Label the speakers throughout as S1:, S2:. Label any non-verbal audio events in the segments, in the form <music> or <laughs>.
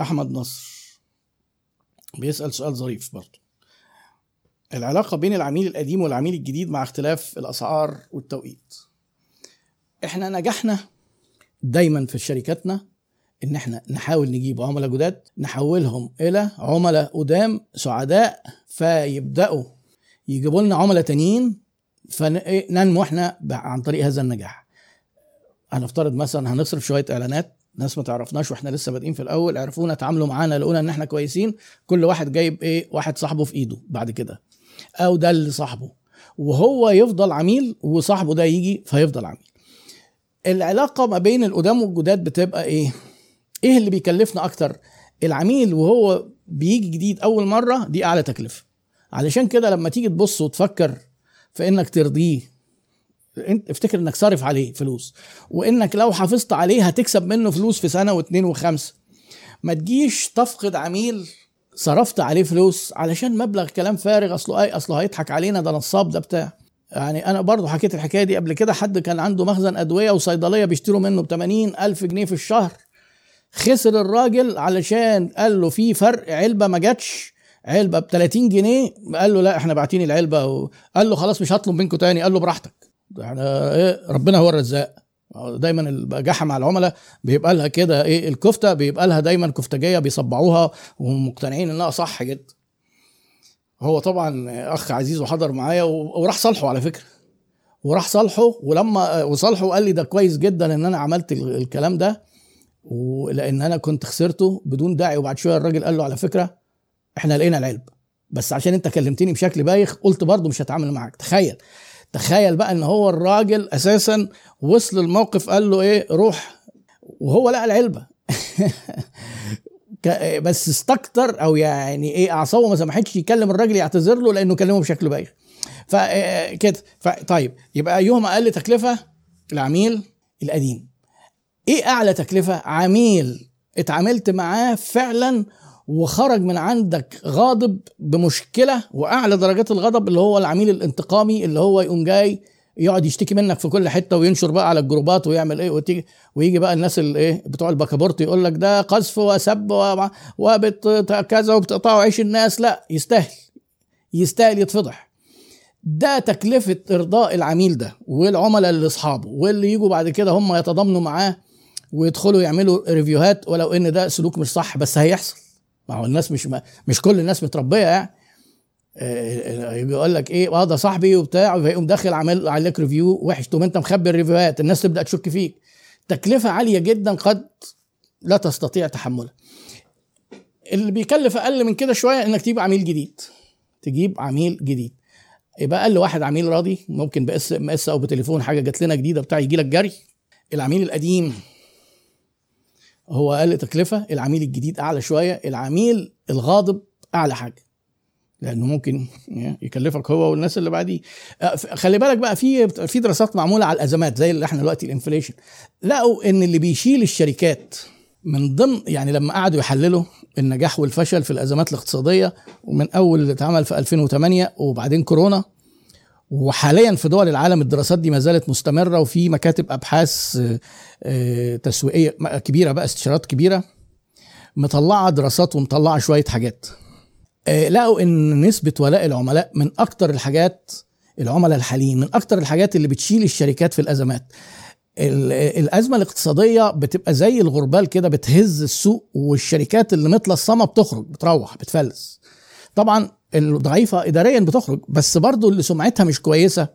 S1: أحمد نصر. بيسأل سؤال ظريف برضه. العلاقة بين العميل القديم والعميل الجديد مع اختلاف الأسعار والتوقيت. إحنا نجحنا دايما في شركاتنا إن إحنا نحاول نجيب عملاء جداد نحولهم إلى عملاء قدام سعداء فيبدأوا يجيبوا لنا عملاء تانيين فننمو إحنا عن طريق هذا النجاح. هنفترض مثلا هنصرف شوية إعلانات ناس ما تعرفناش وإحنا لسه بادئين في الأول عرفونا اتعاملوا معانا لقونا إن إحنا كويسين. كل واحد جايب إيه؟ واحد صاحبه في إيده بعد كده. أو ده اللي صاحبه. وهو يفضل عميل وصاحبه ده يجي فيفضل عميل. العلاقة ما بين القدام والجداد بتبقى إيه؟ إيه اللي بيكلفنا أكتر؟ العميل وهو بيجي جديد أول مرة دي أعلى تكلفة. علشان كده لما تيجي تبص وتفكر في إنك ترضيه انت افتكر إنك صارف عليه فلوس. وإنك لو حافظت عليه هتكسب منه فلوس في سنة واثنين وخمسة. ما تجيش تفقد عميل صرفت عليه فلوس علشان مبلغ كلام فارغ أصله اي أصله هيضحك علينا ده نصاب ده بتاع. يعني أنا برضو حكيت الحكاية دي قبل كده حد كان عنده مخزن أدوية وصيدلية بيشتروا منه ب 80 ألف جنيه في الشهر. خسر الراجل علشان قال له في فرق علبة ما جاتش علبة ب 30 جنيه قال له لا إحنا باعتين العلبة وقال له خلاص مش هطلب منكم تاني قال له براحتك. إحنا إيه ربنا هو الرزاق. دايما البجاحه مع العملاء بيبقى لها كده إيه الكفتة بيبقى لها دايما كفتجية بيصبعوها ومقتنعين إنها صح جدا. هو طبعا أخ عزيز وحضر معايا وراح صالحه على فكرة. وراح صالحه ولما وصالحه قال لي ده كويس جدا إن أنا عملت الكلام ده ولأن أنا كنت خسرته بدون داعي. وبعد شوية الراجل قال له على فكرة إحنا لقينا العلب. بس عشان أنت كلمتني بشكل بايخ قلت برضه مش هتعامل معاك. تخيل. تخيل بقى إن هو الراجل أساسا وصل الموقف قال له إيه روح وهو لقى العلبة. <laughs> بس استكتر أو يعني إيه أعصابه ما سمحتش يكلم الراجل يعتذر له لأنه كلمه بشكل بايخ. فكده طيب يبقى ايهما أقل تكلفة العميل القديم. إيه أعلى تكلفة؟ عميل اتعاملت معاه فعلا وخرج من عندك غاضب بمشكلة وأعلى درجات الغضب اللي هو العميل الانتقامي اللي هو يقوم جاي يقعد يشتكي منك في كل حتة وينشر بقى على الجروبات ويعمل إيه وتيجي ويجي بقى الناس اللي إيه بتوع البكابورت يقول لك ده قذف وسب وبت كذا وبتقطعوا عيش الناس. لا يستاهل. يستاهل يتفضح. ده تكلفة إرضاء العميل ده والعملاء اللي أصحابه واللي يجوا بعد كده هم يتضامنوا معاه ويدخلوا يعملوا reviewهات ولو إن ده سلوك مش صح بس هيحصل. ما هو الناس مش ما مش كل الناس متربية يعني. يجي يقول لك إيه آه ده صاحبي وبتاع فيقوم داخل عامل عليك review وحش. تقوم أنت مخبي ال reviewهات الناس تبدأ تشك فيك. تكلفة عالية جدا قد لا تستطيع تحملها. اللي بيكلف أقل من كده شوية إنك تجيب عميل جديد. تجيب عميل جديد. يبقى أقل واحد عميل راضي ممكن ب SMS أو بتليفون حاجة جات لنا جديدة بتاع يجي لك جري. العميل القديم. هو أقل تكلفة العميل الجديد أعلى شوية العميل الغاضب أعلى حاجة. لأنه ممكن <laughs> يكلفك هو والناس اللي بعديه. خلي بالك بقى في في دراسات معمولة على الأزمات زي اللي إحنا دلوقتي ال inflation. لقوا إن اللي بيشيل الشركات من ضمن يعني لما قعدوا يحللوا النجاح والفشل في الأزمات الاقتصادية ومن أول اللي اتعمل في 2008 وبعدين كورونا وحاليا في دول العالم الدراسات دي ما زالت مستمرة وفي مكاتب أبحاث تسويقية كبيرة بقى استشارات كبيرة مطلعة دراسات ومطلعة شوية حاجات. لقوا إن نسبة ولاء العملاء من أكتر الحاجات العملاء الحاليين من أكتر الحاجات اللي بتشيل الشركات في الأزمات. الأزمة الاقتصادية بتبقى زي الغربال كده بتهز السوق والشركات اللي متلصمه بتخرج بتروح بتفلس. طبعا الضعيفة اداريا بتخرج بس برضو اللي سمعتها مش كويسة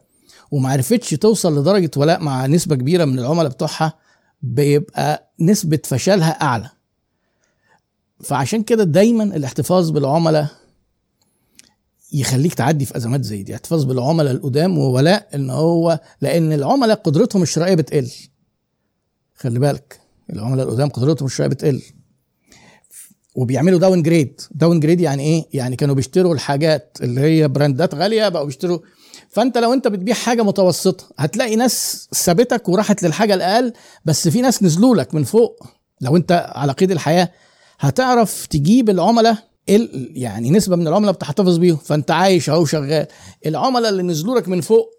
S1: وما عرفتش توصل لدرجة ولاء مع نسبة كبيرة من العملاء بتوعها بيبقى نسبة فشلها أعلى. فعشان كده دايما الاحتفاظ بالعملاء يخليك تعدي في أزمات زي دي احتفاظ بالعملاء القدام وولاء إن هو لأن العملاء قدرتهم الشرائيه بتقل. خلي بالك العملاء القدام قدرتهم الشرائيه بتقل. وبيعملوا downgrade downgrade يعني إيه؟ يعني كانوا بيشتروا الحاجات اللي هي brandات غالية بقوا بيشتروا. فأنت لو أنت بتبيع حاجة متوسطة هتلاقي ناس سابتك وراحت للحاجة الأقل بس في ناس نزلوا لك من فوق. لو أنت على قيد الحياة هتعرف تجيب العملاء يعني نسبة من العملاء بتحتفظ بيهم. فأنت عايش أهو شغال. العملاء اللي نزلوا لك من فوق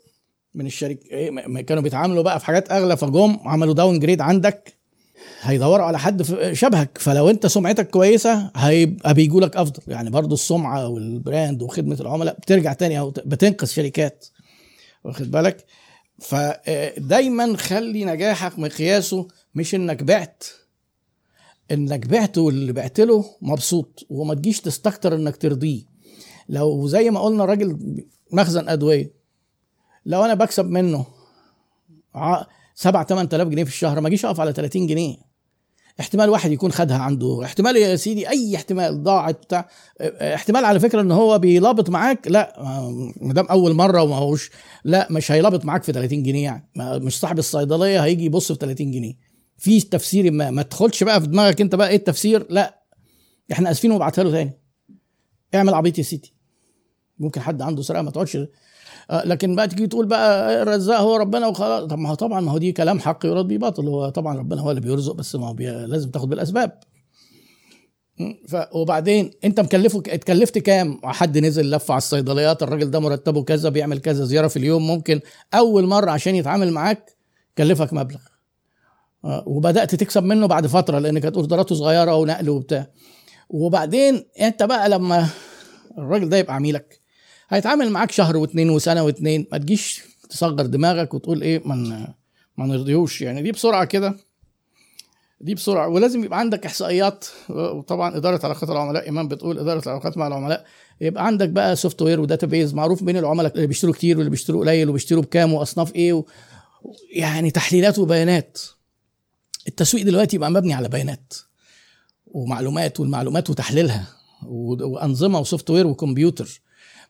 S1: من الشركة كانوا بيتعاملوا بقى في حاجات أغلى فجم عملوا downgrade عندك. هيدوروا على حد شبهك. فلو انت سمعتك كويسة هيبقى بيجوا لك أفضل. يعني برضو السمعة والبراند وخدمة العملاء بترجع تاني أو بتنقذ شركات. واخد بالك؟ فدايما خلي نجاحك مقياسه مش إنك بعت. إنك بعت واللي بعت له مبسوط وما تجيش تستكتر إنك ترضيه. لو زي ما قلنا راجل مخزن أدوية لو أنا بكسب منه 7 8000 جنيه في الشهر ما أجيش أقف على 30 جنيه. احتمال واحد يكون خدها عنده. احتمال يا سيدي أي احتمال ضاعت بتاع احتمال على فكرة إن هو بيلابط معاك لا ما دام أول مرة وما هوش لا مش هيلابط معاك في 30 جنيه يعني. مش صاحب الصيدلية هيجي يبص في 30 جنيه. في تفسير ما ما تدخلش بقى في دماغك أنت بقى إيه التفسير؟ لا إحنا آسفين وابعتها له تاني. اعمل عبيط يا سيدي. ممكن حد عنده سرقة ما تقعدش لكن بقى تيجي تقول بقى الرزاق هو ربنا وخلاص. طب ما هو طبعا ما هو دي كلام حق يراد بيه باطل. هو طبعا ربنا هو اللي بيرزق بس ما هو. لازم تاخد بالأسباب. ف... وبعدين أنت مكلفه اتكلفت كام؟ حد نزل لف على الصيدليات الراجل ده مرتبه كذا بيعمل كذا زيارة في اليوم ممكن أول مرة عشان يتعامل معاك كلفك مبلغ. آه، وبدأت تكسب منه بعد فترة لأن كانت أوردراته صغيرة ونقل وبتاع. وبعدين أنت بقى لما الراجل ده يبقى عميلك هيتعامل معاك شهر واتنين وسنة واتنين. ما تجيش تصغر دماغك وتقول إيه ما ما نرضيهوش. يعني دي بسرعة كده. دي بسرعة. ولازم يبقى عندك إحصائيات. وطبعا إدارة علاقات العملاء إيمان بتقول إدارة العلاقات مع العملاء. يبقى عندك بقى software و database معروف بين العملاء اللي بيشتروا كتير واللي بيشتروا قليل وبيشتروا بكام وأصناف إيه و... يعني تحليلات وبيانات. التسويق دلوقتي يبقى مبني على بيانات ومعلومات والمعلومات وتحليلها وأنظمة و software وكمبيوتر.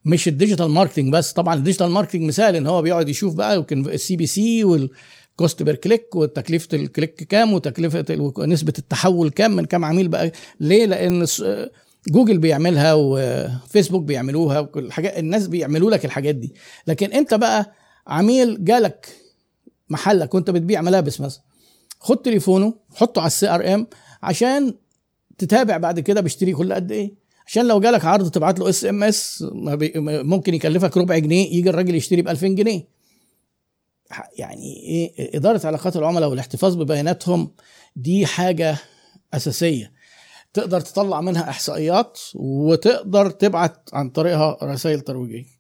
S1: مش ال digital marketing بس طبعا ال digital marketing مثال إن هو بيقعد يشوف بقى ال CPC وال cost per click وتكلفة ال click كام وتكلفة ونسبه التحول كام من كام عميل بقى. ليه؟ لأن جوجل بيعملها وفيسبوك بيعملوها وكل الحاجات الناس بيعملوا لك الحاجات دي. لكن أنت بقى عميل جالك محلك وانت بتبيع ملابس مثلا خد تليفونه حطه على ال CRM عشان تتابع بعد كده بيشتري كل قد إيه. عشان لو جالك عرض تبعت له SMS ممكن يكلفك ربع جنيه يجي الراجل يشتري ب 2000 جنيه. يعني إيه إدارة علاقات العملاء والاحتفاظ ببياناتهم دي حاجة أساسية. تقدر تطلع منها إحصائيات وتقدر تبعت عن طريقها رسائل ترويجية.